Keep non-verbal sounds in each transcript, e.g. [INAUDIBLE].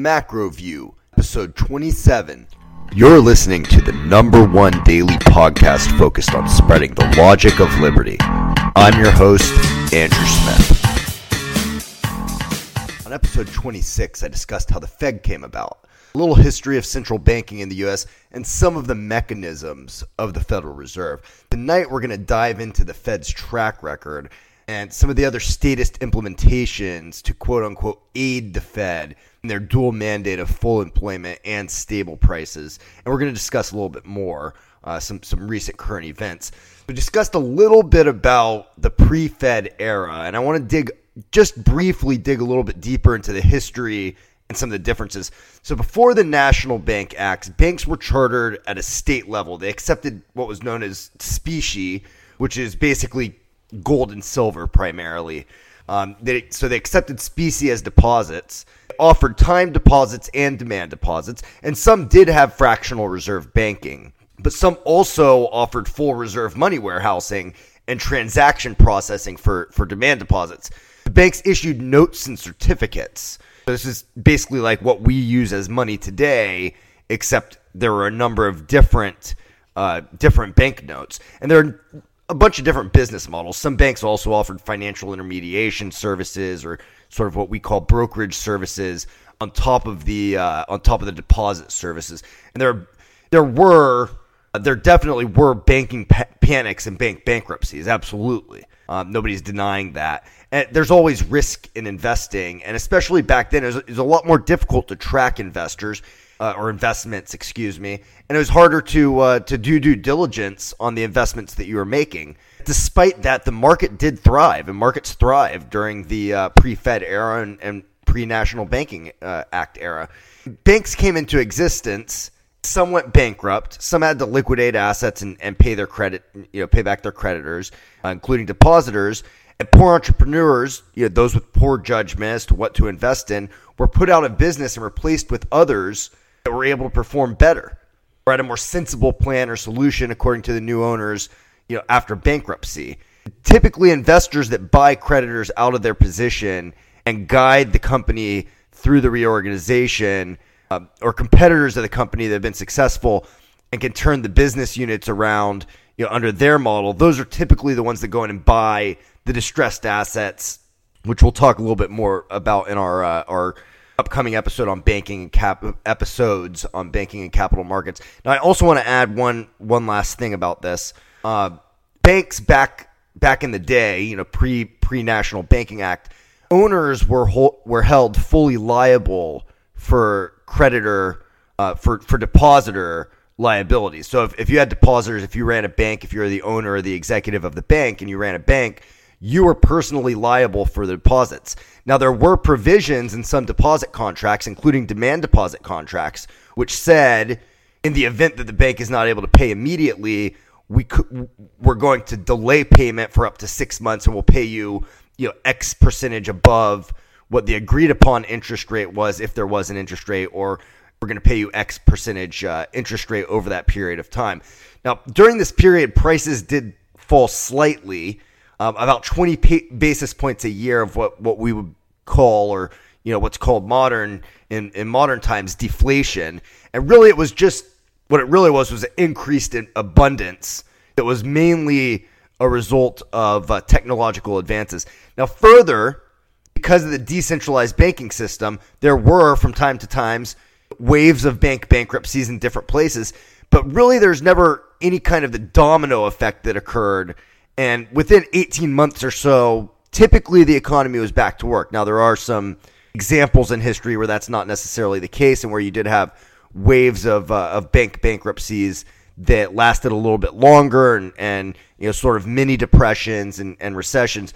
Macro View, episode 27. You're listening to the number one daily podcast focused on spreading the logic of liberty. I'm your host, Andrew Smith. On episode 26, I discussed how the Fed came about, a little history of central banking in the U.S., and some of the mechanisms of the Federal Reserve. Tonight, we're going to dive into the Fed's track record and some of the other statist implementations to quote unquote aid the Fed their dual mandate of full employment and stable prices. And we're going to discuss a little bit more uh, some some recent current events. We discussed a little bit about the pre-Fed era, and I want to dig just briefly dig a little bit deeper into the history and some of the differences. So before the National Bank Acts, banks were chartered at a state level. They accepted what was known as specie, which is basically gold and silver primarily. Um, they, so they accepted specie as deposits, offered time deposits and demand deposits, and some did have fractional reserve banking. But some also offered full reserve money warehousing and transaction processing for, for demand deposits. The banks issued notes and certificates. So this is basically like what we use as money today, except there were a number of different uh, different banknotes, and there are a bunch of different business models. Some banks also offered financial intermediation services or sort of what we call brokerage services on top of the uh, on top of the deposit services. And there there were there definitely were banking pa- panics and bank bankruptcies. Absolutely, um, nobody's denying that. And there's always risk in investing, and especially back then, it was, it was a lot more difficult to track investors uh, or investments, excuse me, and it was harder to uh, to do due diligence on the investments that you were making. Despite that, the market did thrive, and markets thrived during the uh, pre-Fed era and, and pre-National Banking uh, Act era. Banks came into existence. Some went bankrupt. Some had to liquidate assets and, and pay their credit, you know, pay back their creditors, uh, including depositors. And poor entrepreneurs, you know, those with poor judgment as to what to invest in, were put out of business and replaced with others that were able to perform better or had a more sensible plan or solution according to the new owners you know after bankruptcy. Typically investors that buy creditors out of their position and guide the company through the reorganization uh, or competitors of the company that have been successful and can turn the business units around you know under their model those are typically the ones that go in and buy the distressed assets which we'll talk a little bit more about in our uh, our upcoming episode on banking and cap episodes on banking and capital markets. Now, I also want to add one one last thing about this. Uh, banks back back in the day, you know, pre pre National Banking Act, owners were were held fully liable for creditor uh, for for depositor liabilities. So if, if you had depositors, if you ran a bank, if you were the owner or the executive of the bank and you ran a bank, you were personally liable for the deposits. Now, there were provisions in some deposit contracts, including demand deposit contracts, which said in the event that the bank is not able to pay immediately, we could, we're going to delay payment for up to six months and we'll pay you, you know, X percentage above what the agreed upon interest rate was if there was an interest rate, or we're going to pay you X percentage uh, interest rate over that period of time. Now, during this period, prices did fall slightly um, about 20 basis points a year of what, what we would call or you know what's called modern in, in modern times deflation. And really it was just what it really was was an increased in abundance that was mainly a result of uh, technological advances. Now further because of the decentralized banking system there were from time to times waves of bank bankruptcies in different places. But really there's never any kind of the domino effect that occurred and within 18 months or so, typically the economy was back to work. Now, there are some examples in history where that's not necessarily the case and where you did have waves of, uh, of bank bankruptcies that lasted a little bit longer and, and you know, sort of mini depressions and, and recessions.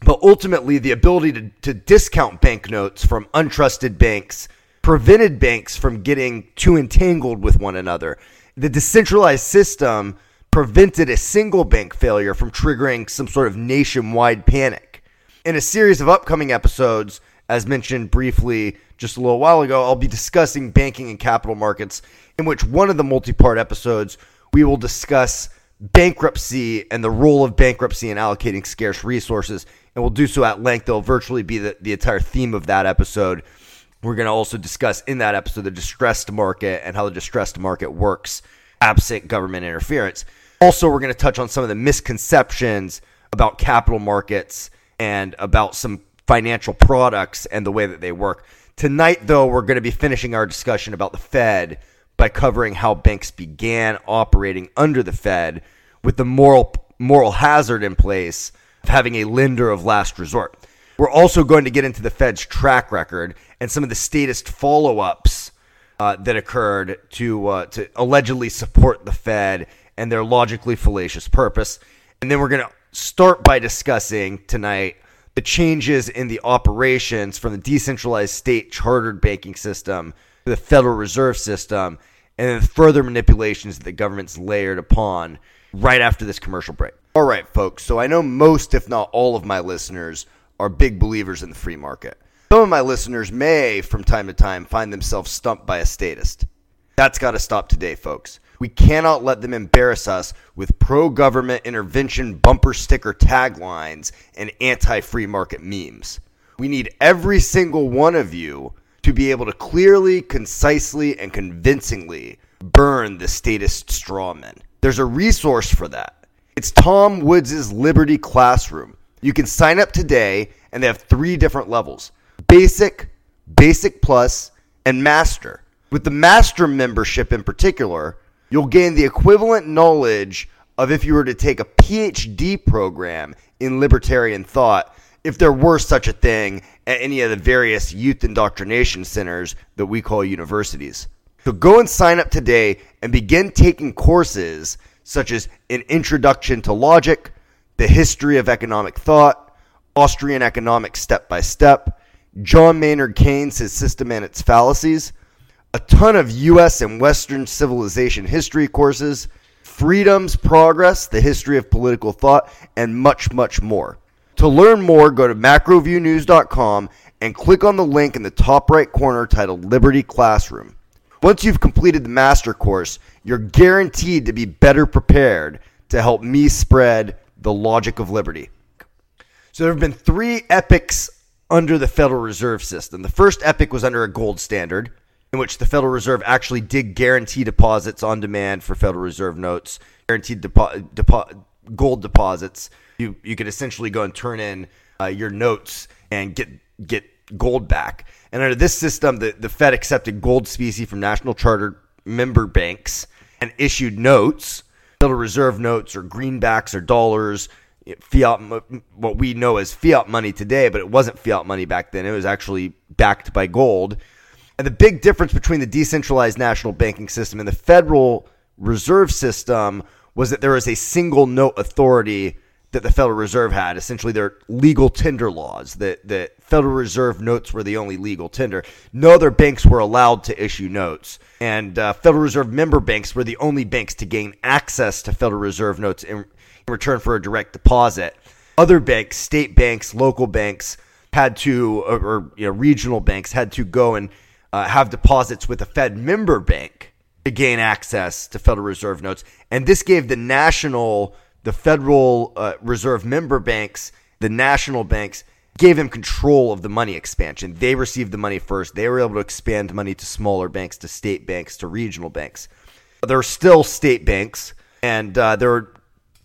But ultimately, the ability to, to discount banknotes from untrusted banks prevented banks from getting too entangled with one another. The decentralized system prevented a single bank failure from triggering some sort of nationwide panic. In a series of upcoming episodes, as mentioned briefly just a little while ago, I'll be discussing banking and capital markets, in which one of the multi part episodes we will discuss bankruptcy and the role of bankruptcy in allocating scarce resources. And we'll do so at length. It'll virtually be the, the entire theme of that episode. We're going to also discuss in that episode the distressed market and how the distressed market works absent government interference. Also, we're going to touch on some of the misconceptions about capital markets and about some financial products and the way that they work. Tonight, though, we're going to be finishing our discussion about the Fed by covering how banks began operating under the Fed with the moral moral hazard in place of having a lender of last resort. We're also going to get into the Fed's track record and some of the statist follow ups uh, that occurred to uh, to allegedly support the Fed and their logically fallacious purpose. And then we're going to start by discussing tonight the changes in the operations from the decentralized state chartered banking system to the Federal Reserve System, and then further manipulations that the government's layered upon right after this commercial break. All right, folks. So I know most, if not all, of my listeners are big believers in the free market. Some of my listeners may, from time to time, find themselves stumped by a statist. That's got to stop today, folks. We cannot let them embarrass us with pro government intervention bumper sticker taglines and anti free market memes. We need every single one of you to be able to clearly, concisely, and convincingly burn the statist strawman. There's a resource for that. It's Tom Woods' Liberty Classroom. You can sign up today, and they have three different levels Basic, Basic Plus, and Master. With the Master membership in particular, you'll gain the equivalent knowledge of if you were to take a PhD program in libertarian thought, if there were such a thing at any of the various youth indoctrination centers that we call universities. So go and sign up today and begin taking courses such as An Introduction to Logic, The History of Economic Thought, Austrian Economics Step by Step, John Maynard Keynes, His System and Its Fallacies, a ton of U.S. and Western civilization history courses, Freedom's Progress, the history of political thought, and much, much more. To learn more, go to macroviewnews.com and click on the link in the top right corner titled Liberty Classroom. Once you've completed the master course, you're guaranteed to be better prepared to help me spread the logic of liberty. So there have been three epics under the Federal Reserve System. The first epic was under a gold standard in which the Federal Reserve actually did guarantee deposits on demand for Federal Reserve notes, guaranteed depo- depo- gold deposits. You you could essentially go and turn in uh, your notes and get get gold back. And under this system, the, the Fed accepted gold specie from national chartered member banks and issued notes, Federal Reserve notes or greenbacks or dollars, fiat, what we know as fiat money today, but it wasn't fiat money back then. It was actually backed by gold and the big difference between the decentralized national banking system and the Federal Reserve System was that there was a single note authority that the Federal Reserve had. Essentially, their legal tender laws. That the Federal Reserve notes were the only legal tender. No other banks were allowed to issue notes, and uh, Federal Reserve member banks were the only banks to gain access to Federal Reserve notes in, in return for a direct deposit. Other banks, state banks, local banks, had to, or, or you know, regional banks had to go and uh, have deposits with a Fed member bank to gain access to Federal Reserve notes. And this gave the national, the Federal uh, Reserve member banks, the national banks, gave them control of the money expansion. They received the money first. They were able to expand money to smaller banks, to state banks, to regional banks. There are still state banks, and uh, there are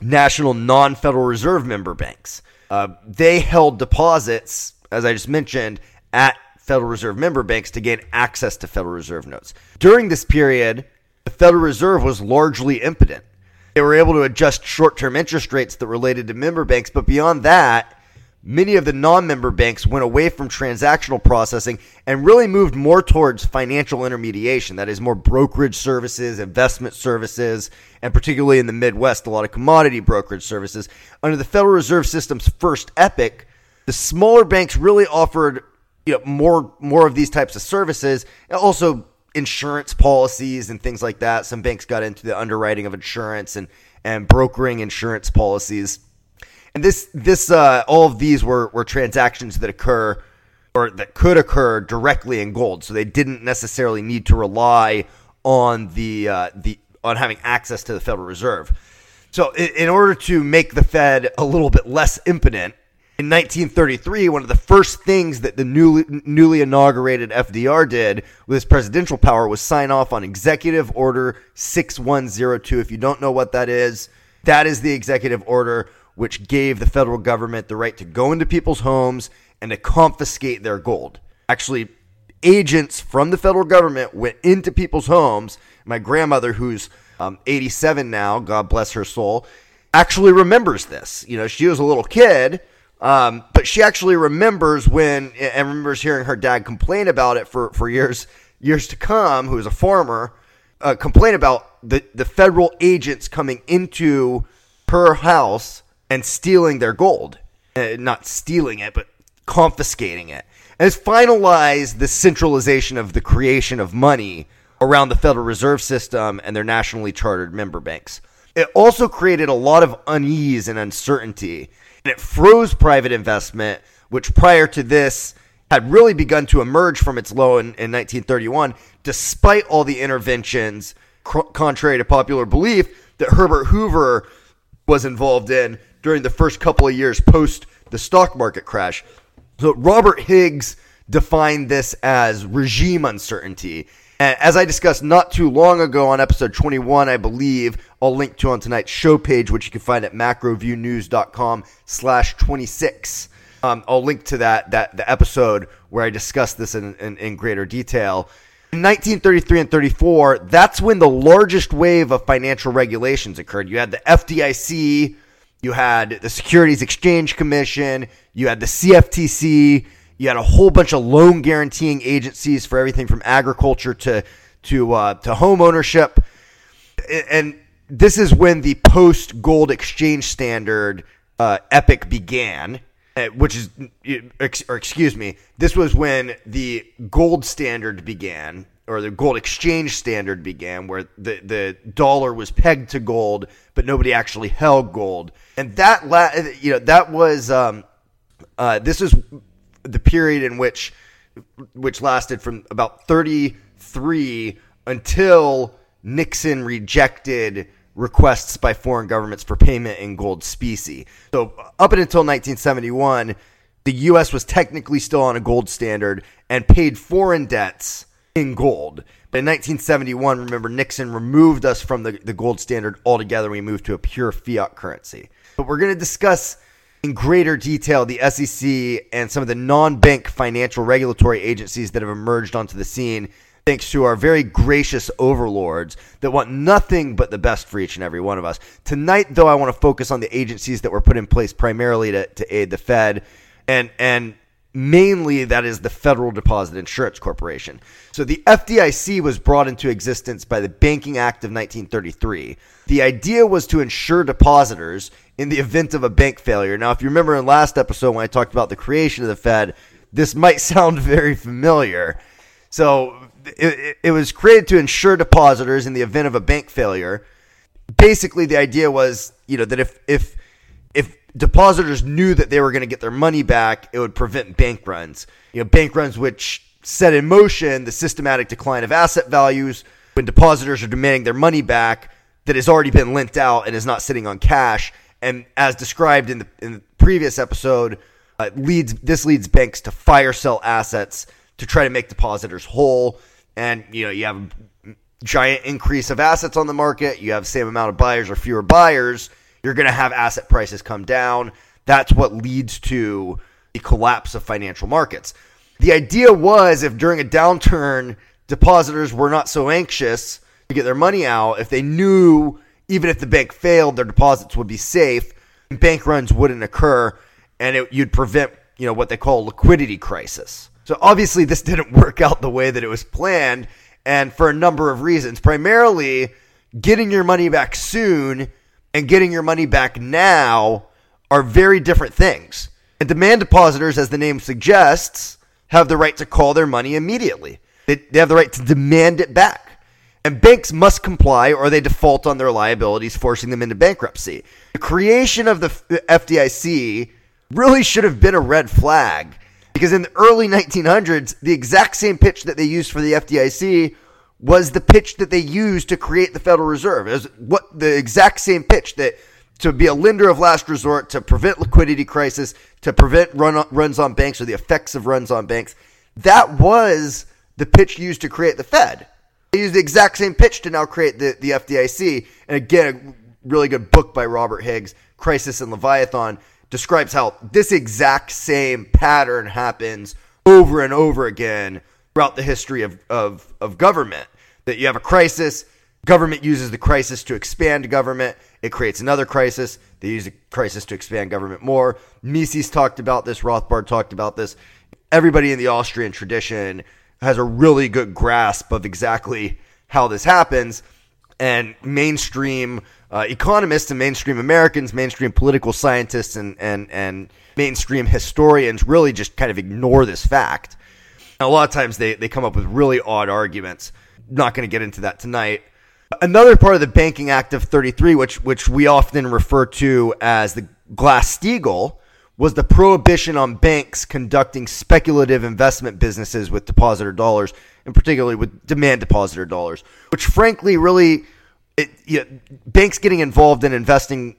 national non Federal Reserve member banks. Uh, they held deposits, as I just mentioned, at Federal Reserve member banks to gain access to Federal Reserve notes. During this period, the Federal Reserve was largely impotent. They were able to adjust short term interest rates that related to member banks, but beyond that, many of the non member banks went away from transactional processing and really moved more towards financial intermediation. That is, more brokerage services, investment services, and particularly in the Midwest, a lot of commodity brokerage services. Under the Federal Reserve System's first epic, the smaller banks really offered you know more more of these types of services. Also, insurance policies and things like that. Some banks got into the underwriting of insurance and and brokering insurance policies. And this this uh, all of these were were transactions that occur or that could occur directly in gold. So they didn't necessarily need to rely on the uh, the on having access to the Federal Reserve. So in, in order to make the Fed a little bit less impotent, In 1933, one of the first things that the newly, newly inaugurated FDR did with his presidential power was sign off on Executive Order 6102. If you don't know what that is, that is the executive order which gave the federal government the right to go into people's homes and to confiscate their gold. Actually, agents from the federal government went into people's homes. My grandmother, who's um, 87 now, God bless her soul, actually remembers this. You know, she was a little kid um, but she actually remembers when and remembers hearing her dad complain about it for, for years years to come, who was a farmer, uh, complain about the, the federal agents coming into her house and stealing their gold. Uh, not stealing it, but confiscating it. And it's finalized the centralization of the creation of money around the Federal Reserve System and their nationally chartered member banks. It also created a lot of unease and uncertainty and it froze private investment, which prior to this had really begun to emerge from its low in, in 1931, despite all the interventions, cr- contrary to popular belief, that Herbert Hoover was involved in during the first couple of years post the stock market crash. So Robert Higgs defined this as regime uncertainty. And as I discussed not too long ago on episode 21, I believe, I'll link to on tonight's show page, which you can find at macroviewnews.com slash 26. Um, I'll link to that, that the episode where I discuss this in, in, in greater detail. In 1933 and 34, that's when the largest wave of financial regulations occurred. You had the FDIC, you had the Securities Exchange Commission, you had the CFTC, you had a whole bunch of loan guaranteeing agencies for everything from agriculture to to uh, to home ownership, and this is when the post gold exchange standard uh, epic began. Uh, which is, or excuse me, this was when the gold standard began, or the gold exchange standard began, where the, the dollar was pegged to gold, but nobody actually held gold, and that la- you know that was um, uh, this is the period in which which lasted from about 33 until Nixon rejected requests by foreign governments for payment in gold specie. So up until 1971, the US was technically still on a gold standard and paid foreign debts in gold. But in 1971, remember, Nixon removed us from the, the gold standard altogether. We moved to a pure fiat currency. But we're going to discuss in greater detail the SEC and some of the non bank financial regulatory agencies that have emerged onto the scene thanks to our very gracious overlords that want nothing but the best for each and every one of us. Tonight, though, I want to focus on the agencies that were put in place primarily to, to aid the Fed and, and mainly that is the Federal Deposit Insurance Corporation. So the FDIC was brought into existence by the Banking Act of 1933. The idea was to insure depositors in the event of a bank failure. Now, if you remember in last episode when I talked about the creation of the Fed, this might [LAUGHS] sound very familiar. So it, it was created to insure depositors in the event of a bank failure. Basically, the idea was, you know, that if if if depositors knew that they were going to get their money back, it would prevent bank runs. You know, bank runs which set in motion the systematic decline of asset values when depositors are demanding their money back that has already been lent out and is not sitting on cash. And as described in the, in the previous episode, uh, leads this leads banks to fire sell assets to try to make depositors whole. And you know you have a giant increase of assets on the market. You have same amount of buyers or fewer buyers you're going to have asset prices come down. That's what leads to the collapse of financial markets. The idea was if during a downturn, depositors were not so anxious to get their money out, if they knew even if the bank failed, their deposits would be safe, bank runs wouldn't occur, and it, you'd prevent you know what they call a liquidity crisis. So obviously, this [LAUGHS] didn't work out the way that it was planned, and for a number of reasons. Primarily, getting your money back soon and getting your money back now are very different things. And demand depositors, as the name suggests, have the right to call their money immediately. They, they have the right to demand it back. And banks must comply or they default on their liabilities, forcing them into bankruptcy. The creation of the FDIC really should have been a red flag because in the early 1900s, the exact same pitch that they used for the FDIC was the pitch that they used to create the Federal Reserve. It was what the exact same pitch that to be a lender of last resort, to prevent liquidity crisis, to prevent run, runs on banks or the effects of runs on banks. That was the pitch used to create the Fed. They use the exact same pitch to now create the, the FDIC. And again, a really good book by Robert Higgs, Crisis and Leviathan, describes how this exact same pattern happens over and over again throughout the history of, of, of government. That you have a crisis, government uses the crisis to expand government, it creates another crisis, they use the crisis to expand government more. Mises talked about this, Rothbard talked about this. Everybody in the Austrian tradition has a really good grasp of exactly how this happens. And mainstream uh, economists and mainstream Americans, mainstream political scientists, and, and, and mainstream historians really just kind of ignore this fact. a lot of times they, they come up with really odd arguments. Not going to get into that tonight. Another part of the Banking Act of 33, which, which we often refer to as the Glass-Steagall, was the prohibition on banks conducting speculative investment businesses with depositor dollars, and particularly with demand depositor dollars, which frankly really, it, you know, banks getting involved in investing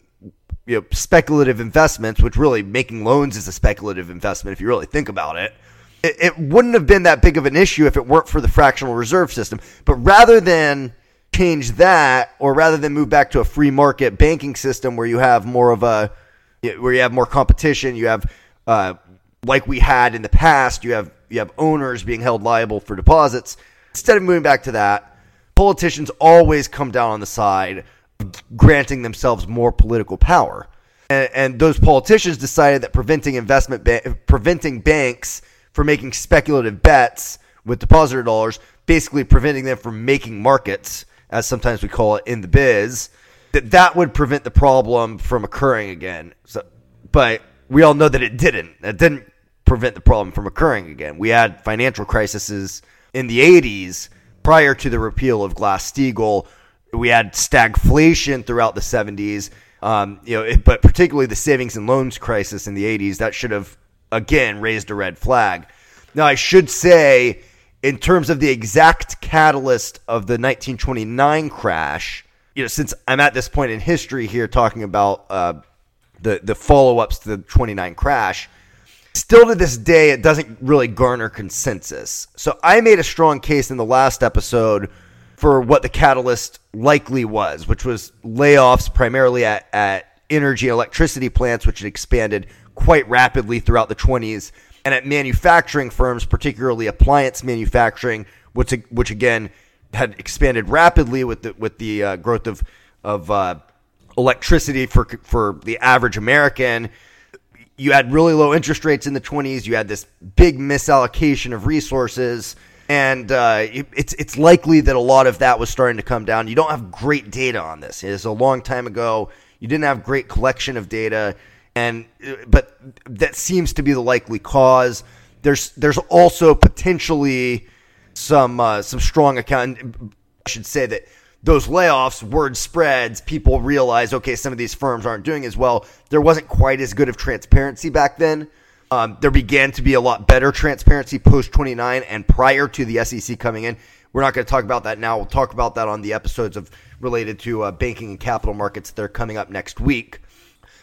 you know, speculative investments, which really making loans is a speculative investment if you really think about it. it. It wouldn't have been that big of an issue if it weren't for the fractional reserve system. But rather than change that, or rather than move back to a free market banking system where you have more of a where you have more competition. You have, uh, like we had in the past, you have you have owners being held liable for deposits. Instead of moving back to that, politicians always come down on the side of granting themselves more political power. And, and those politicians decided that preventing investment, ba- preventing banks from making speculative bets with depositor dollars, basically preventing them from making markets, as sometimes we call it in the biz, that that would prevent the problem from occurring again. So, but we all know that it didn't. It didn't prevent the problem from occurring again. We had financial crises in the 80s prior to the repeal of Glass-Steagall. We had stagflation throughout the 70s. Um, you know, but particularly the savings and loans crisis in the 80s that should have again raised a red flag. Now, I should say, in terms of the exact catalyst of the 1929 crash, you know, since I'm at this point in history here talking about uh, the the follow ups to the 29 crash, still to this day it doesn't really garner consensus. So I made a strong case in the last episode for what the catalyst likely was, which was layoffs primarily at, at energy electricity plants, which had expanded quite rapidly throughout the 20s, and at manufacturing firms, particularly appliance manufacturing, which which again had expanded rapidly with the with the uh, growth of of uh, electricity for for the average American. You had really low interest rates in the 20s. You had this big misallocation of resources, and uh, it's it's likely that a lot of that was starting to come down. You don't have great data on this. It's a long time ago. You didn't have great collection of data, and but that seems to be the likely cause. There's there's also potentially some uh, some strong account. I should say that those layoffs, word spreads, people realize, okay, some of these firms aren't doing as well. There wasn't quite as good of transparency back then. Um, there began to be a lot better transparency post 29 and prior to the SEC coming in. We're not going to talk about that now. We'll talk about that on the episodes of related to uh, banking and capital markets that are coming up next week.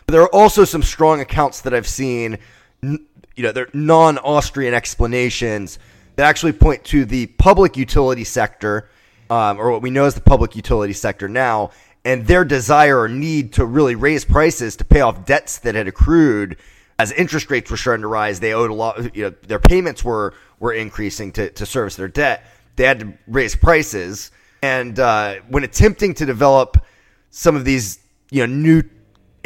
But there are also some strong accounts that I've seen. You know, they're non-Austrian explanations that actually point to the public utility sector, um, or what we know as the public utility sector now, and their desire or need to really raise prices to pay off debts that had accrued as interest rates were starting to rise. They owed a lot. You know, their payments were were increasing to to service their debt. They had to raise prices, and uh, when attempting to develop some of these you know new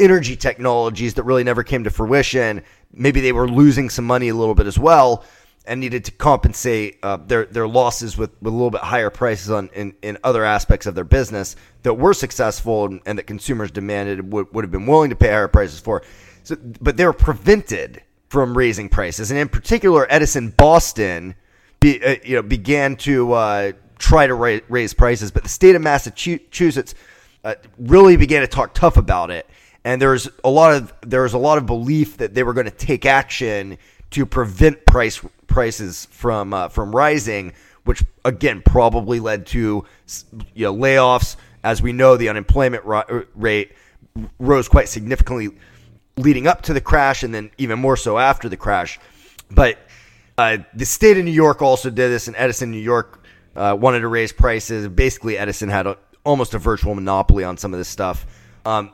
energy technologies that really never came to fruition, maybe they were losing some money a little bit as well and needed to compensate uh, their their losses with, with a little bit higher prices on in, in other aspects of their business that were successful and, and that consumers demanded would, would have been willing to pay higher prices for. So, but they were prevented from raising prices, and in particular, Edison Boston, be, uh, you know, began to uh, try to ra- raise prices, but the state of Massachusetts uh, really began to talk tough about it, and there's a lot of there was a lot of belief that they were going to take action to prevent price prices from uh, from rising, which again probably led to you know layoffs. As we know, the unemployment rate rose quite significantly leading up to the crash and then even more so after the crash. But uh, the state of New York also did this, and Edison, New York, uh, wanted to raise prices. Basically, Edison had a, almost a virtual monopoly on some of this stuff. Um,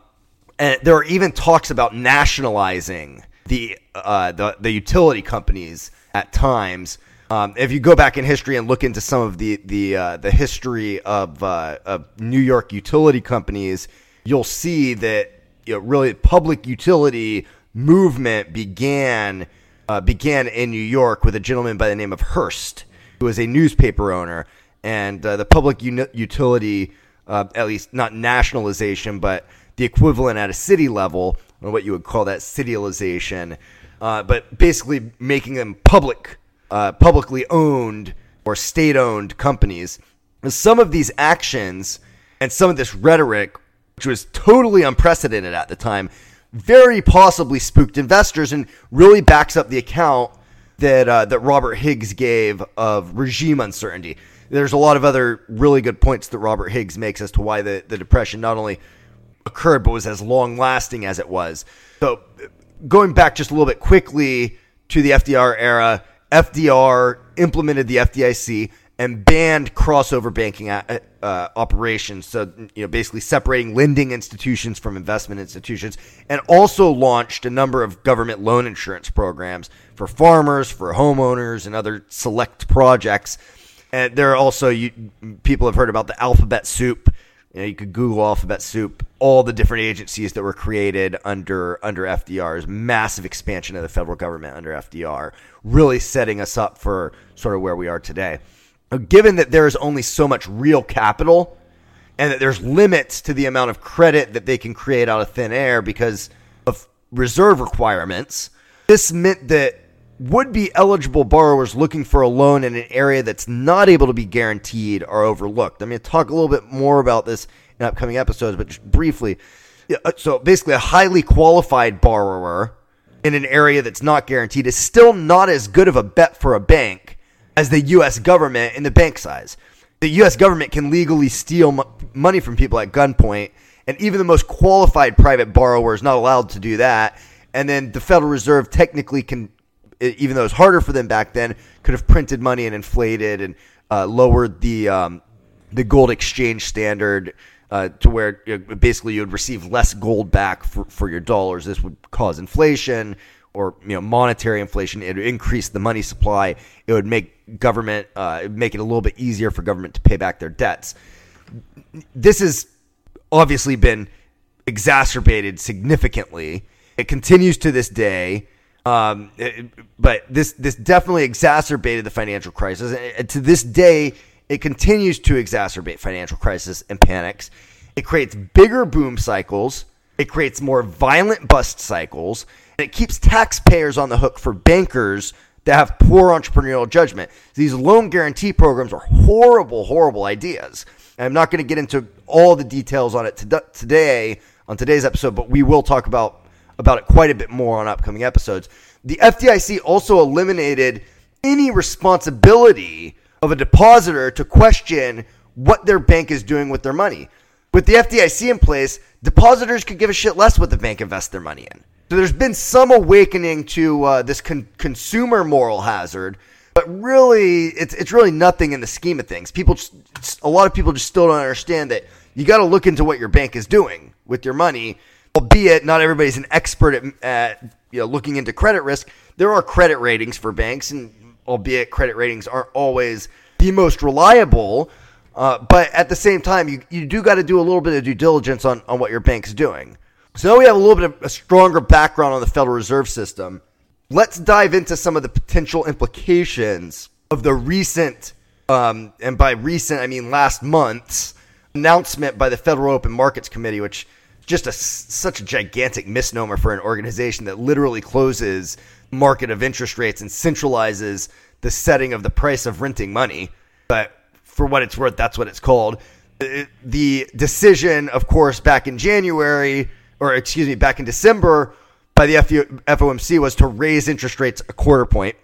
and there are even talks about nationalizing the uh, the, the utility companies at times. Um, if you go back in history and look into some of the the uh, the history of, uh, of New York utility companies, you'll see that you know, really public utility movement began uh, began in New York with a gentleman by the name of Hearst, who was a newspaper owner, and uh, the public utility, uh, at least not nationalization, but the equivalent at a city level, or what you would call that cityalization, uh, but basically making them public, uh, publicly owned or state-owned companies. some of these actions and some of this rhetoric, which was totally unprecedented at the time, very possibly spooked investors and really backs up the account that uh, that Robert Higgs gave of regime uncertainty. There's a lot of other really good points that Robert Higgs makes as to why the, the depression not only occurred but was as long lasting as it was. So going back just a little bit quickly to the FDR era, FDR implemented the FDIC and banned crossover banking uh, uh, operations. So, you know, basically separating lending institutions from investment institutions, and also launched a number of government loan insurance programs for farmers, for homeowners, and other select projects. And there are also you, people have heard about the alphabet soup. You, know, you could Google alphabet soup. All the different agencies that were created under under FDR's massive expansion of the federal government under FDR, really setting us up for sort of where we are today given that there is only so much real capital and that there's limits to the amount of credit that they can create out of thin air because of reserve requirements, this meant that would be eligible borrowers looking for a loan in an area that's not able to be guaranteed are overlooked. I'm going to talk a little bit more about this in upcoming episodes, but just briefly. Uh, so basically, a highly qualified borrower in an area that's not guaranteed is still not as good of a bet for a bank as the U.S. government in the bank size. The U.S. government can legally steal mo- money from people at gunpoint, and even the most qualified private borrower is not allowed to do that. And then the Federal Reserve technically can, even though it was harder for them back then, could have printed money and inflated and uh, lowered the um, the gold exchange standard uh, to where you know, basically you would receive less gold back for, for your dollars. This would cause inflation or you know monetary inflation. It would increase the money supply. It would make government uh, make it a little bit easier for government to pay back their debts. This has obviously been exacerbated significantly. It continues to this day. Um, it, but this this definitely exacerbated the financial crisis, and to this day, it continues to exacerbate financial crisis and panics. It creates bigger boom cycles. It creates more violent bust cycles. And it keeps taxpayers on the hook for bankers that have poor entrepreneurial judgment. These loan guarantee programs are horrible, horrible ideas. And I'm not going to get into all the details on it today on today's episode, but we will talk about about it quite a bit more on upcoming episodes. The FDIC also eliminated any responsibility of a depositor to question what their bank is doing with their money. With the FDIC in place, depositors could give a shit less what the bank invests their money in. So there's been some awakening to uh, this con- consumer moral hazard, but really, it's it's really nothing in the scheme of things. People, just, a lot of people just still don't understand that you got to look into what your bank is doing with your money. Albeit not everybody's an expert at, at you know, looking into credit risk. There are credit ratings for banks, and albeit credit ratings aren't always the most reliable. Uh, but at the same time, you, you do got to do a little bit of due diligence on, on what your bank's doing. So now we have a little bit of a stronger background on the Federal Reserve System. Let's dive into some of the potential implications of the recent, um, and by recent I mean last month's announcement by the Federal Open Markets Committee, which just a, such a gigantic misnomer for an organization that literally closes market of interest rates and centralizes the setting of the price of renting money. But for what it's worth, that's what it's called. The decision, of course, back in January or excuse me, back in December by the FOMC was to raise interest rates a quarter point,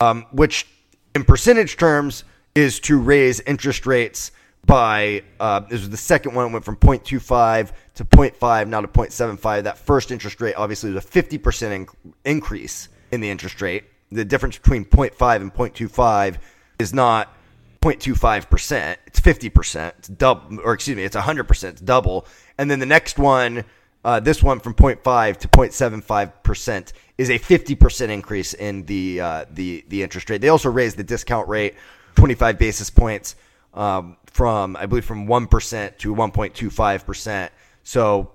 um, which in percentage terms is to raise interest rates by uh, this was the second one. Went from 0.25 to 0.5, now to 0.75. That first interest rate obviously was a 50% in- increase in the interest rate. The difference between 0.5 and 0.25 is not 0.25%, it's 50%. It's double, or excuse me, it's 100%, it's double. And then the next one, uh, this one from 0.5 to 0.75% is a 50% increase in the, uh, the, the interest rate. They also raised the discount rate 25 basis points um, from, I believe, from 1% to 1.25%. So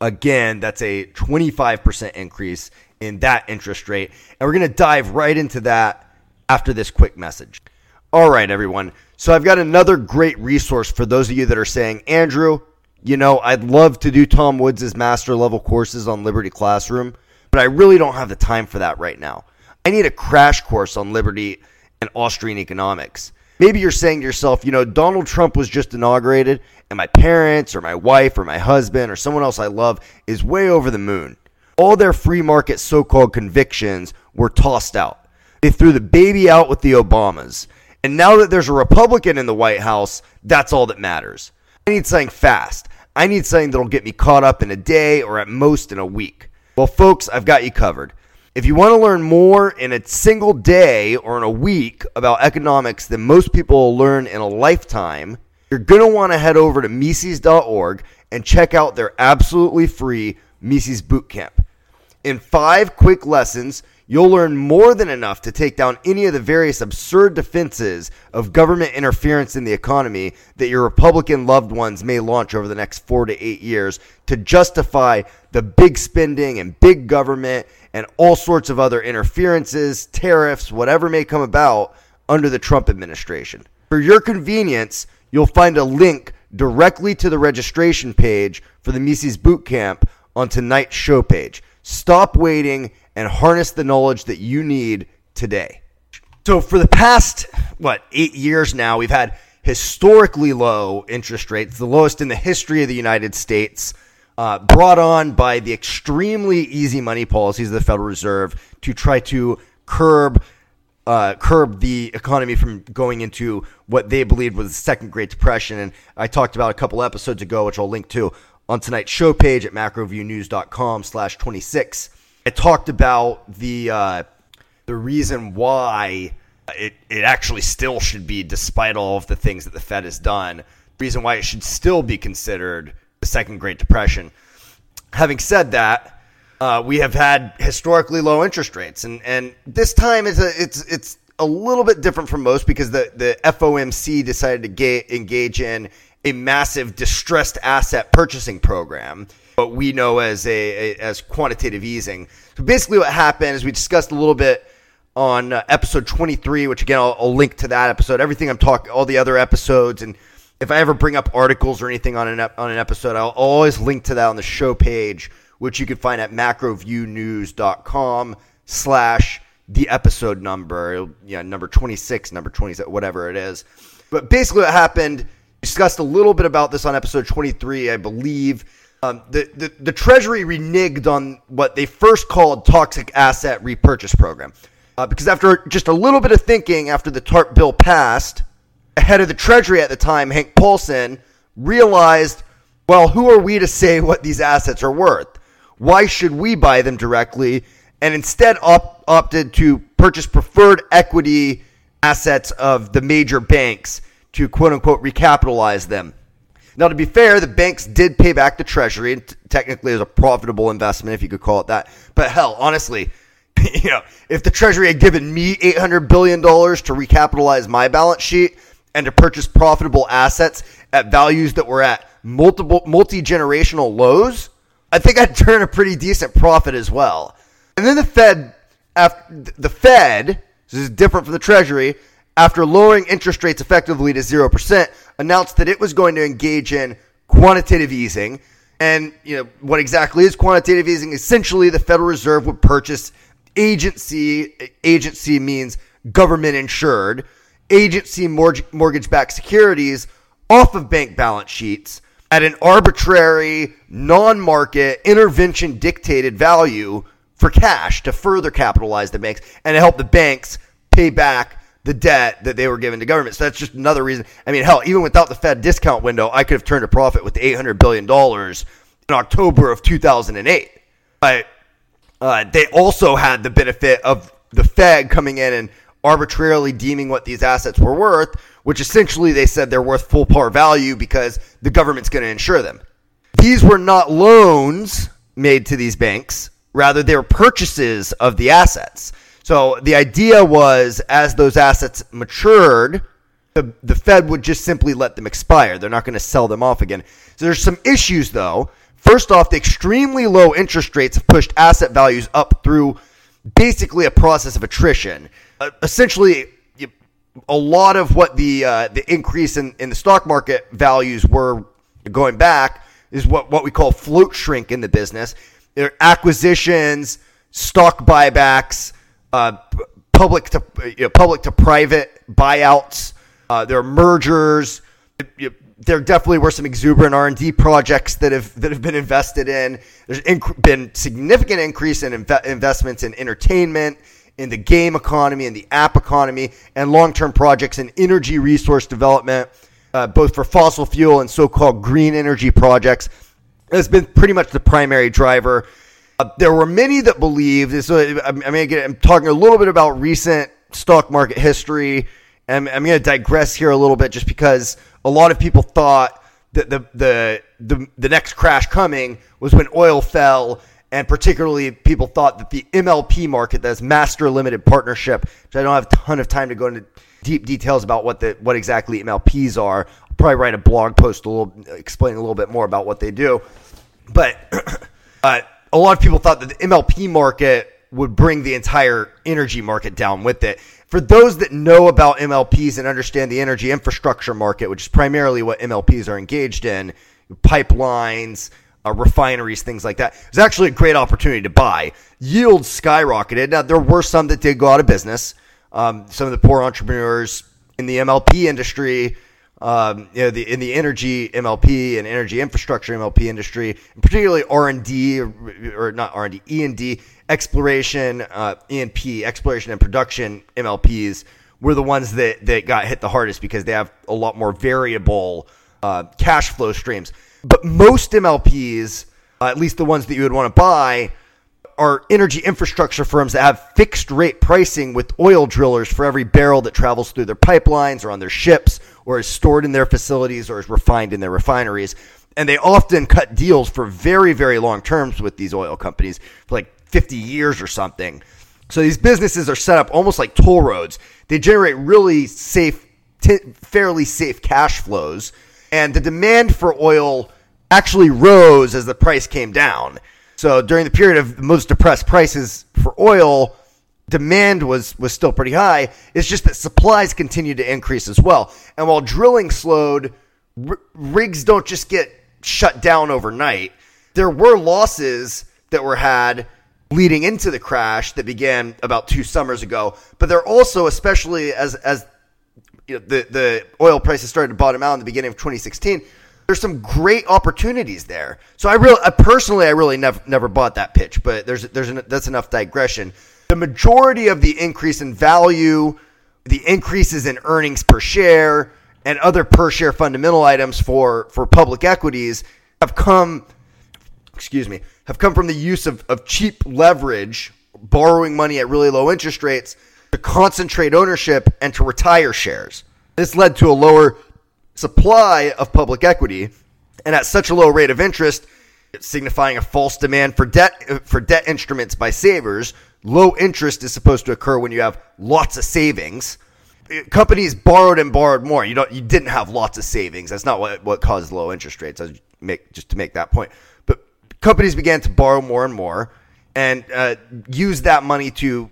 again, that's a 25% increase in that interest rate. And we're to dive right into that after this quick message. All right, everyone. So I've got another great resource for those of you that are saying, Andrew, you know, I'd love to do Tom Woods' master level courses on Liberty Classroom, but I really don't have the time for that right now. I need a crash course on Liberty and Austrian economics. Maybe you're saying to yourself, you know, Donald Trump was just inaugurated, and my parents or my wife or my husband or someone else I love is way over the moon. All their free market so called convictions were tossed out. They threw the baby out with the Obamas. And now that there's a Republican in the White House, that's all that matters. I need something fast. I need something that'll get me caught up in a day or at most in a week. Well, folks, I've got you covered. If you want to learn more in a single day or in a week about economics than most people will learn in a lifetime, you're going to want to head over to Mises.org and check out their absolutely free Mises Bootcamp. In five quick lessons, you'll learn more than enough to take down any of the various absurd defenses of government interference in the economy that your Republican loved ones may launch over the next four to eight years to justify the big spending and big government and all sorts of other interferences, tariffs, whatever may come about under the Trump administration. For your convenience, you'll find a link directly to the registration page for the Mises Bootcamp on tonight's show page. Stop waiting and harness the knowledge that you need today. So, for the past, what, eight years now, we've had historically low interest rates, the lowest in the history of the United States, uh, brought on by the extremely easy money policies of the Federal Reserve to try to curb. Uh, curb the economy from going into what they believed was the second Great Depression. And I talked about a couple episodes ago, which I'll link to on tonight's show page at macroviewnews.com slash 26. I talked about the uh, the reason why it, it actually still should be, despite all of the things that the Fed has done, the reason why it should still be considered the second Great Depression. Having said that, uh, we have had historically low interest rates, and, and this time it's a, it's it's a little bit different from most because the, the FOMC decided to ga- engage in a massive distressed asset purchasing program, what we know as a, a as quantitative easing. So basically, what happened is we discussed a little bit on uh, episode 23, which again I'll, I'll, link to that episode. Everything I'm talking, all the other episodes, and if I ever bring up articles or anything on an on an episode, I'll, I'll always link to that on the show page, which you can find at macroviewnews.com slash the episode number, yeah, number 26, number 27, whatever it is. But basically, what happened discussed a little bit about this on episode 23, I believe. Um, the, the, the Treasury reneged on what they first called toxic asset repurchase program. Uh, because after just a little bit of thinking after the TARP bill passed, head of the Treasury at the time, Hank Paulson, realized, well, who are we to say what these assets are worth? Why should we buy them directly? And instead op- opted to purchase preferred equity assets of the major banks to quote unquote recapitalize them. Now, to be fair, the banks did pay back the Treasury, and t- technically, it was a profitable investment, if you could call it that. But hell, honestly, [LAUGHS] you know, if the Treasury had given me eight hundred billion dollars to recapitalize my balance sheet and to purchase profitable assets at values that were at multiple multi generational lows, I think I'd [LAUGHS] turn a pretty decent profit as well. And then the Fed, after the Fed, this is different from the Treasury after lowering interest rates effectively to 0%, announced that it was going to engage in quantitative easing. And you know what exactly is quantitative easing? Essentially, the Federal Reserve would purchase agency. Agency means government insured agency mortgage-backed securities off of bank balance sheets at an arbitrary, non-market, intervention-dictated value for cash to further capitalize the banks and to help the banks pay back the debt that they were giving to government. So that's just another reason. I mean, hell, even without the Fed discount window, I could have turned a profit with the $800 billion in October of 2008. But uh, they also had the benefit of the Fed coming in and arbitrarily deeming what these assets were worth, which essentially they said they're worth full par value because the government's going to insure them. These were not loans made to these banks, rather, they were purchases of the assets. So the idea was as those assets matured, the, the Fed would just simply let them expire. They're not going to sell them off again. So there's some issues though. First off, the extremely low interest rates have pushed asset values up through basically a process of attrition. Uh, essentially, a lot of what the uh, the increase in, in the stock market values were going back is what, what we call float shrink in the business. There acquisitions, stock buybacks, uh, public to you know, public to private buyouts. Uh, there are mergers. there definitely were some exuberant R and D projects that have that have been invested in. There's inc- been significant increase in inv- investments in entertainment, in the game economy, in the app economy, and long term projects in energy resource development, uh, both for fossil fuel and so called green energy projects. Has been pretty much the primary driver uh, there were many that believed. So I mean, I'm talking a little bit about recent stock market history. And I'm going to digress here a little bit, just because a lot of people thought that the the the, the next crash coming was when oil fell, and particularly people thought that the MLP market, that's master limited partnership, which I don't have a ton of time to go into deep details about what the what exactly MLPs are. I'll probably write a blog post a little explaining a little bit more about what they do, but. [CLEARS THROAT] uh, a lot of people thought that the MLP market would bring the entire energy market down with it. For those that know about MLPs and understand the energy infrastructure market, which is primarily what MLPs are engaged in, pipelines, uh, refineries, things like that, it's actually a great opportunity to buy. Yields skyrocketed. Now, there were some that did go out of business. Um, some of the poor entrepreneurs in the MLP industry um, you know, the, in the energy MLP and energy infrastructure MLP industry, particularly R and D or, not R and D, E and D exploration, uh, E&P exploration and production MLPs were the ones that that got hit the hardest because they have a lot more variable uh, cash flow streams. But most MLPs, uh, at least the ones that you would want to buy, are energy infrastructure firms that have fixed rate pricing with oil drillers for every barrel that travels through their pipelines or on their ships or is stored in their facilities or is refined in their refineries. And they often cut deals for very, very long terms with these oil companies for like 50 years or something. So these businesses are set up almost like toll roads. They generate really safe, t- fairly safe cash flows. And the demand for oil actually rose as the price came down. So during the period of the most depressed prices for oil, demand was was still pretty high. It's just that supplies continued to increase as well. And while drilling slowed, r- rigs don't just get shut down overnight. There were losses that were had leading into the crash that began about two summers ago. But there also, especially as as you know, the the oil prices started to bottom out in the beginning of 2016. There's some great opportunities there. So I really, personally, I really never never bought that pitch. But there's there's an, that's enough digression the majority of the increase in value, the increases in earnings per share, and other per share fundamental items for, for public equities have come, excuse me, have come from the use of, of cheap leverage, borrowing money at really low interest rates to concentrate ownership and to retire shares. This led to a lower supply of public equity, and at such a low rate of interest, signifying a false demand for debt for debt instruments by savers Low interest is supposed to occur when you have lots of savings. Companies borrowed and borrowed more. You don't. You didn't have lots of savings. That's not what what caused low interest rates. I make just to make that point. But companies began to borrow more and more and uh, use that money to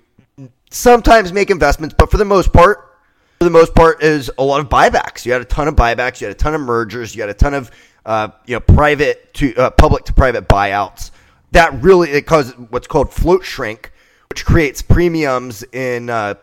sometimes make investments, but for the most part, for the most part, is a lot of buybacks. You had a ton of buybacks. You had a ton of mergers. You had a ton of uh, you know private to uh, public to private buyouts. That really it caused what's called float shrink, which creates premiums in uh,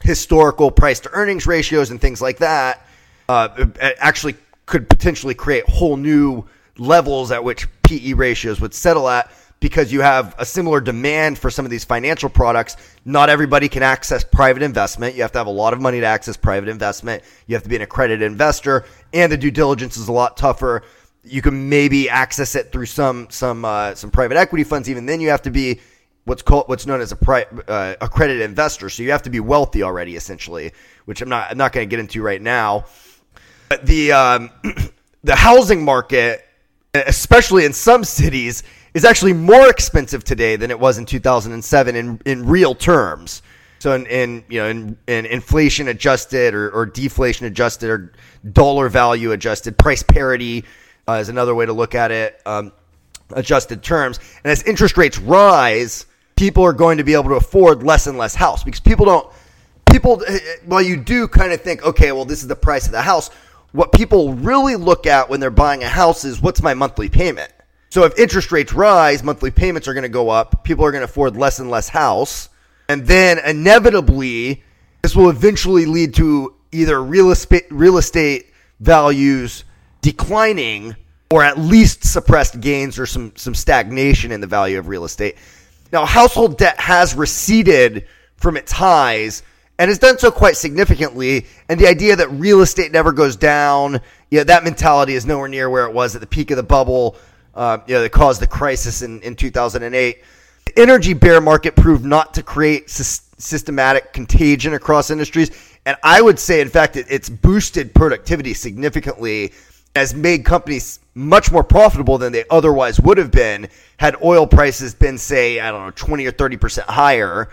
historical price to earnings ratios and things like that, uh, actually could potentially create whole new levels at which PE ratios would settle at. because you have a similar demand for some of these financial products. Not everybody can access private investment. You have to have a lot of money to access private investment. You have to be an accredited investor, and the due diligence is a lot tougher. You can maybe access it through some some uh, some private equity funds. Even then, you have to be what's called what's known as a pri- uh, accredited investor. So you have to be wealthy already, essentially, which I'm not I'm not going to get into right now. But the um, [CLEARS THROAT] the housing market, especially in some cities, is actually more expensive today than it was in 2007 in, in real terms. So in, in you know in, in inflation adjusted or, or, deflation adjusted or dollar value adjusted, price parity uh, is another way to look at it. Um, adjusted terms, and as interest rates rise, people are going to be able to afford less and less house because people don't. People, eh, eh, well, you do kind of think, okay, well, this is the price of the house. What people really look at when they're buying a house is what's my monthly payment so if interest rates rise, monthly payments are going to go up. People are going to afford less and less house. And then inevitably, this will eventually lead to either real estate, real estate values declining or at least suppressed gains or some, some stagnation in the value of real estate. Now, household debt has receded from its highs and has done so quite significantly. And the idea that real estate never goes down, yeah, that mentality is nowhere near where it was at the peak of the bubble uh, you know, that caused the crisis in, in 2008. The energy bear market proved not to create sy- systematic contagion across industries. And I would say, in fact, it, it's boosted productivity significantly, has made companies much more profitable than they otherwise would have been had oil prices been, say, I don't know, 20 or 30% higher.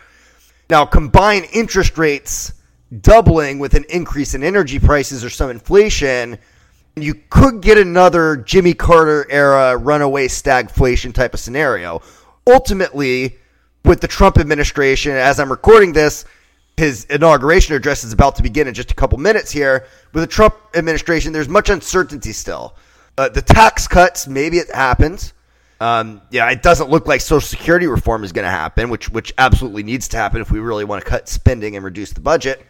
Now, combine interest rates doubling with an increase in energy prices or some inflation – you could get another Jimmy Carter era runaway stagflation type of scenario. Ultimately, with the Trump administration, as I'm recording this, his inauguration address is about to begin in just a couple minutes here. With the Trump administration, there's much uncertainty still. Uh, the tax cuts, maybe it happens. Um, yeah, it doesn't look like Social Security reform is going to happen, which which absolutely needs to happen if we really want to cut spending and reduce the budget.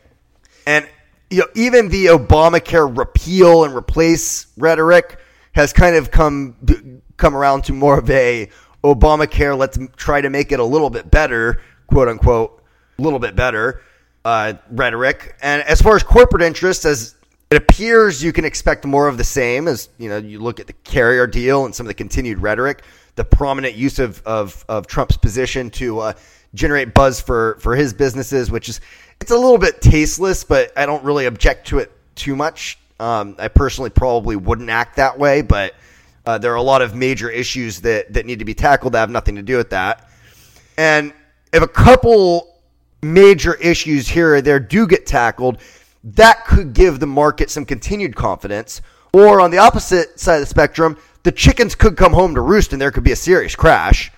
And you know, even the Obamacare repeal and replace rhetoric has kind of come come around to more of a Obamacare. Let's try to make it a little bit better, quote unquote, a little bit better uh, rhetoric. And as far as corporate interests, as it appears, you can expect more of the same. As you know, you look at the carrier deal and some of the continued rhetoric, the prominent use of of, of Trump's position to uh, generate buzz for for his businesses, which is it's a little bit tasteless, but I don't really object to it too much. Um, I personally probably wouldn't act that way, but uh, there are a lot of major issues that that need to be tackled that have nothing to do with that. And if a couple major issues here or there do get tackled, that could give the market some continued confidence. Or on the opposite side of the spectrum, the chickens could come home to roost and there could be a serious crash.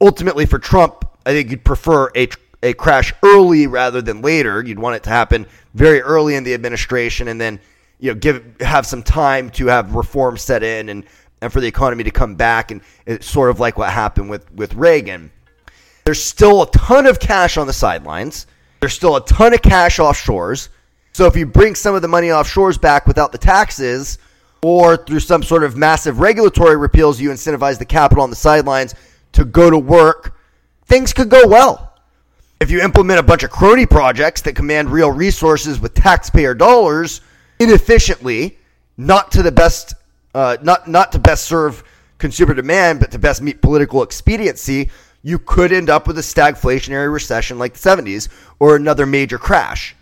Ultimately, for Trump, I think you'd prefer a a crash early rather than later. You'd want it to happen very early in the administration, and then you know give have some time to have reform set in and and for the economy to come back. And it's sort of like what happened with with Reagan. There's still a ton of cash on the sidelines. There's still a ton of cash offshores. So if you bring some of the money offshores back without the taxes, or through some sort of massive regulatory repeals, you incentivize the capital on the sidelines to go to work, things could go well if you implement a bunch of crony projects that command real resources with taxpayer dollars inefficiently, not to the best, uh, not not to best serve consumer demand, but to best meet political expediency, you could end up with a stagflationary recession like the 70s or another major crash.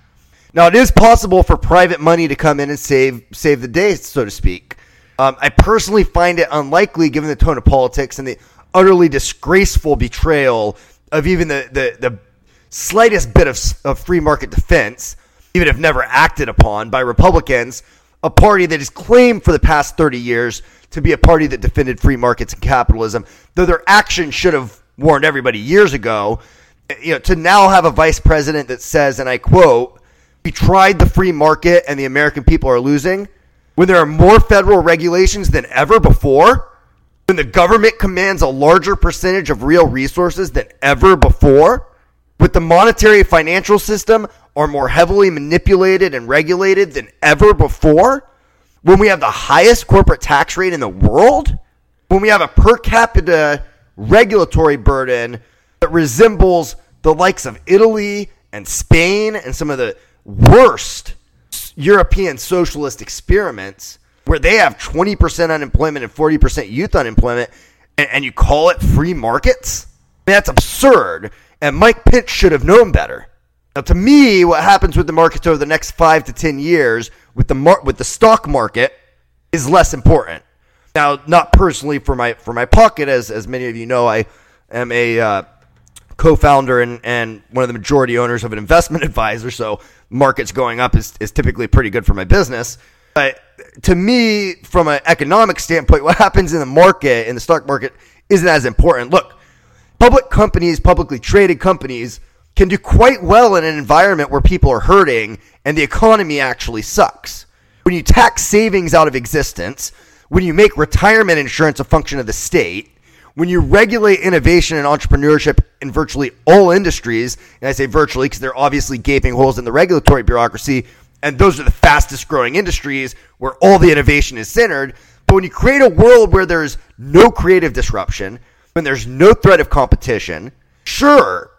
Now, it is possible for private money to come in and save save the day, so to speak. Um, I personally find it unlikely, given the tone of politics and the utterly disgraceful betrayal of even the the, the slightest bit of, of free market defense, even if never acted upon by Republicans, a party that has claimed for the past 30 years to be a party that defended free markets and capitalism, though their actions should have warned everybody years ago. Eh, you know, to now have a vice president that says, and I quote, "We tried the free market and the American people are losing." When there are more federal regulations than ever before, when the government commands a larger percentage of real resources than ever before, with the monetary financial system are more heavily manipulated and regulated than ever before, when we have the highest corporate tax rate in the world, when we have a per capita regulatory burden that resembles the likes of Italy and Spain and some of the worst European socialist experiments where they have 20% unemployment and 40% youth unemployment, and, and you call it free markets? I mean, that's absurd. And Mike Pence should have known better. Now, to me, what happens with the markets over the next five to 10 years with the, mar- with the stock market is less important. Now, not personally for my for my pocket, as as many of you know, I am a uh, co-founder and, and one of the majority owners of an investment [LAUGHS] advisor. So markets going up is, is typically pretty good for my business. But to me, from an economic standpoint, what happens in the market, in the stock market, isn't as important. Look, public companies, publicly traded companies, can do quite well in an environment where people are hurting and the economy actually sucks. When you tax savings out of existence, when you make retirement insurance a function of the state, when you regulate innovation and entrepreneurship in virtually all industries, and I say virtually because there are obviously gaping holes in the regulatory bureaucracy, and those are the fastest growing industries where all the innovation is centered. But when you create a world where there's no creative disruption, when there's no threat of competition, sure,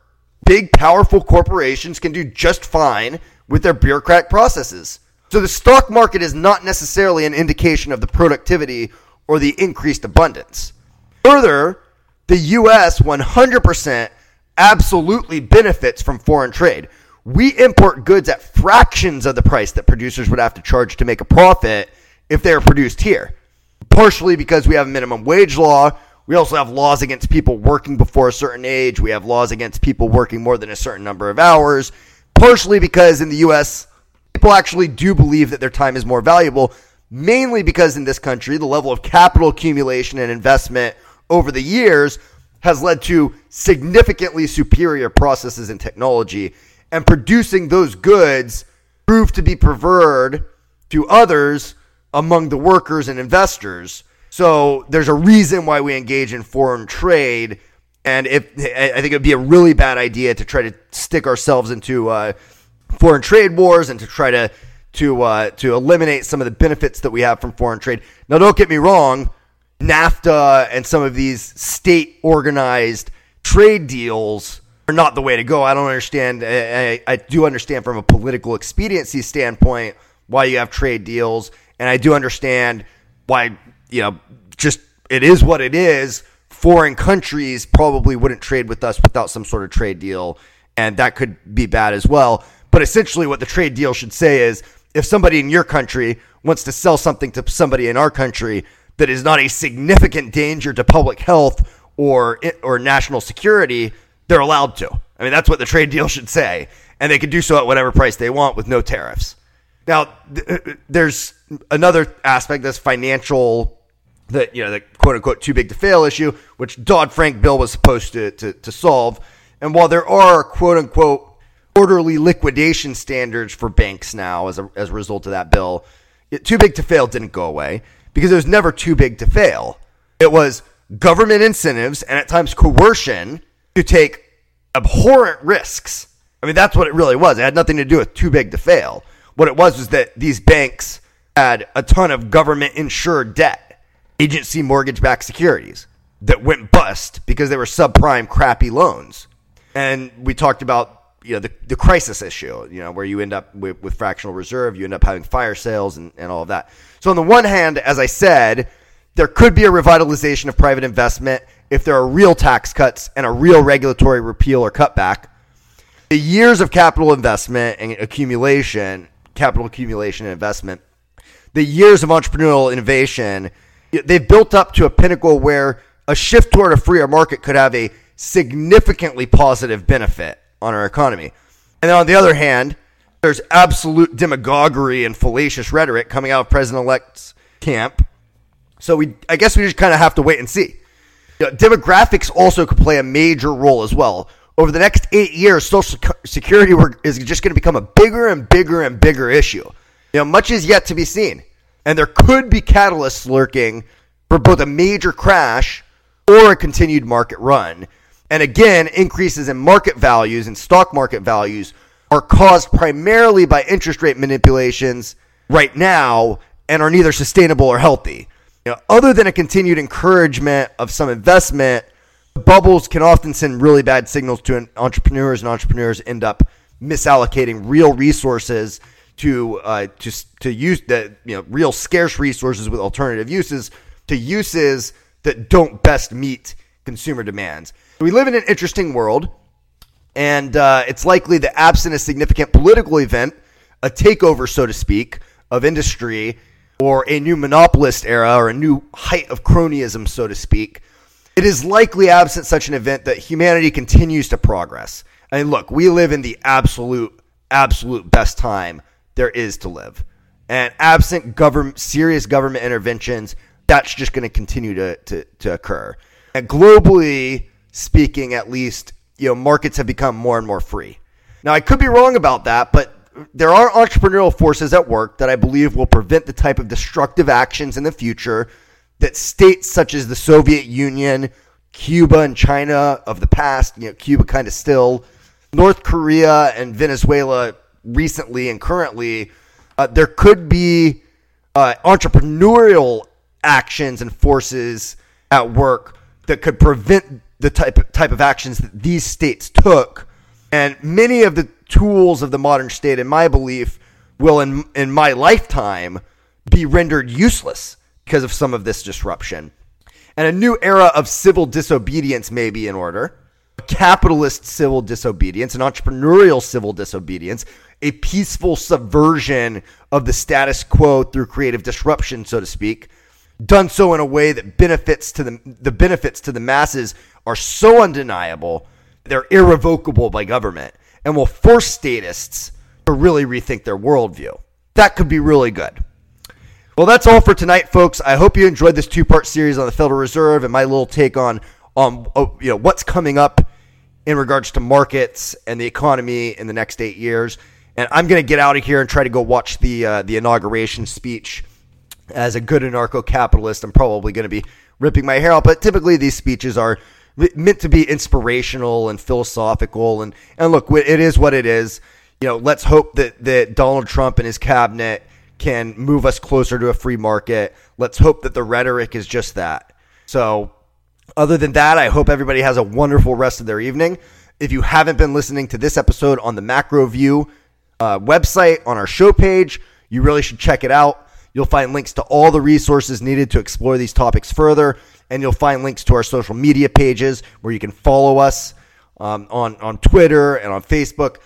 big, powerful corporations can do just fine with their bureaucratic processes. So the stock market is not necessarily an indication of the productivity or the increased abundance. Further, the U.S. 100% absolutely benefits from foreign trade. We import goods at fractions of the price that producers would have to charge to make a profit if they are produced here. Partially because we have a minimum wage law. We also have laws against people working before a certain age. We have laws against people working more than a certain number of hours. Partially because in the U.S., people actually do believe that their time is more valuable, mainly because in this country, the level of capital accumulation and investment over the years has led to significantly superior processes and technology. And producing those goods proved to be preferred to others among the workers and investors. So there's a reason why we engage in foreign trade. And if I think it would be a really bad idea to try to stick ourselves into uh, foreign trade wars and to try to to uh, to eliminate some of the benefits that we have from foreign trade. Now, don't get me wrong, NAFTA and some of these state organized trade deals are not the way to go. I don't understand. I, I do understand from a political expediency standpoint why you have trade deals, and I do understand why you know just it is what it is. Foreign countries probably wouldn't trade with us without some sort of trade deal, and that could be bad as well. But essentially, what the trade deal should say is if somebody in your country wants to sell something to somebody in our country that is not a significant danger to public health or or national security, they're allowed to. I mean, that's what the trade deal should say, and they can do so at whatever price they want with no tariffs. Now, th- uh, uh, there's another aspect that's financial, that you know, the quote unquote too big to fail issue, which Dodd Frank bill was supposed to, to to solve. And while there are quote unquote orderly liquidation standards for banks now as a, as a result of that bill. It, too big to fail didn't go away because it was never too big to fail. It was government incentives and at times coercion to take abhorrent risks. I mean, that's what it really was. It had nothing to do with too big to fail. What it was was that these banks had a ton of government insured debt, agency mortgage backed securities that went bust because they were subprime, crappy loans. And we talked about you know the, the crisis issue you know where you end up with, with fractional reserve you end up having fire sales and, and all of that. So on the one hand as i said there could be a revitalization of private investment if there are real tax cuts and a real regulatory repeal or cutback. The years of capital investment and accumulation capital accumulation and investment the years of entrepreneurial innovation they've built up to a pinnacle where a shift toward a freer market could have a significantly positive benefit on our economy. And then on the other hand, there's absolute demagoguery and fallacious rhetoric coming out of President elect's camp. So we, I guess we just kind of have to wait and see. You know, demographics also could play a major role as well. Over the next eight years, Social Security is just going to become a bigger and bigger and bigger issue. You know, much is yet to be seen, and there could be catalysts lurking for both a major crash or a continued market run. And again, increases in market values and stock market values are caused primarily by interest rate manipulations right now and are neither sustainable or healthy. You know, other than a continued encouragement of some investment Bubbles can often send really bad signals to entrepreneurs, and entrepreneurs end up misallocating real resources to uh, to to use the you know real scarce resources with alternative uses to uses that don't best meet consumer demands. We live in an interesting world, and uh, it's likely that absent a significant political event, a takeover, so to speak, of industry, or a new monopolist era, or a new height of cronyism, so to speak, it is likely absent such an event that humanity continues to progress. I mean, look, we live in the absolute, absolute best time there is to live. And absent government, serious government interventions, that's just going to continue to, to, to occur. And globally speaking, at least, you know, markets have become more and more free. Now, I could be wrong about that, but there are entrepreneurial forces at work that I believe will prevent the type of destructive actions in the future that states such as the Soviet Union, Cuba, and China of the past, you know, Cuba kind of still, North Korea and Venezuela recently and currently, uh, there could be uh, entrepreneurial actions and forces at work that could prevent the type type of actions that these states took. And many of the tools of the modern state, in my belief, will in in my lifetime be rendered useless because of some of this disruption. And a new era of civil disobedience may be in order. Capitalist civil disobedience, an entrepreneurial civil disobedience, a peaceful subversion of the status quo through creative disruption, so to speak, done so in a way that benefits to the the benefits to the masses are so undeniable they're irrevocable by government and will force statists to really rethink their worldview. That could be really good. Well, that's all for tonight, folks. I hope you enjoyed this two-part series on the Federal Reserve and my little take on on oh, you know what's coming up in regards to markets and the economy in the next eight years. And I'm going to get out of here and try to go watch the uh, the inauguration speech. As a good anarcho-capitalist, I'm probably going to be ripping my hair out. But typically, these speeches are meant to be inspirational and philosophical. And and look, it is what it is. You know, let's hope that that Donald Trump and his cabinet can move us closer to a free market. Let's hope that the rhetoric is just that. So, other than that, I hope everybody has a wonderful rest of their evening. If you haven't been listening to this episode on the Macro View uh, website on our show page. You really should check it out. You'll find links to all the resources needed to explore these topics further, and you'll find links to our social media pages where you can follow us um, on, on Twitter and on Facebook.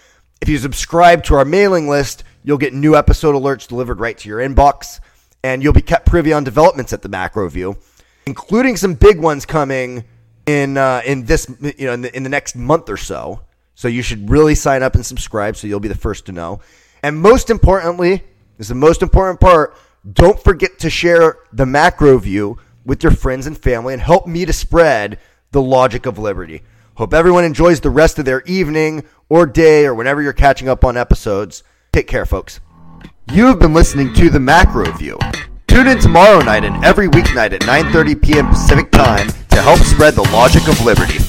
If you subscribe to our mailing list, you'll get new episode alerts delivered right to your inbox, and you'll be kept privy on developments at the Macro View, including some big ones coming in uh, in this you know in the, in the next month or so. So you should really sign up and subscribe so you'll be the first to know. And most importantly, is the most important part, don't forget to share the macro view with your friends and family and help me to spread the logic of liberty. Hope everyone enjoys the rest of their evening or day or whenever you're catching up on episodes. Take care, folks. You have been listening to the Macro View. Tune in tomorrow night and every weeknight at 9:30 p.m. Pacific Time to help spread the logic of liberty.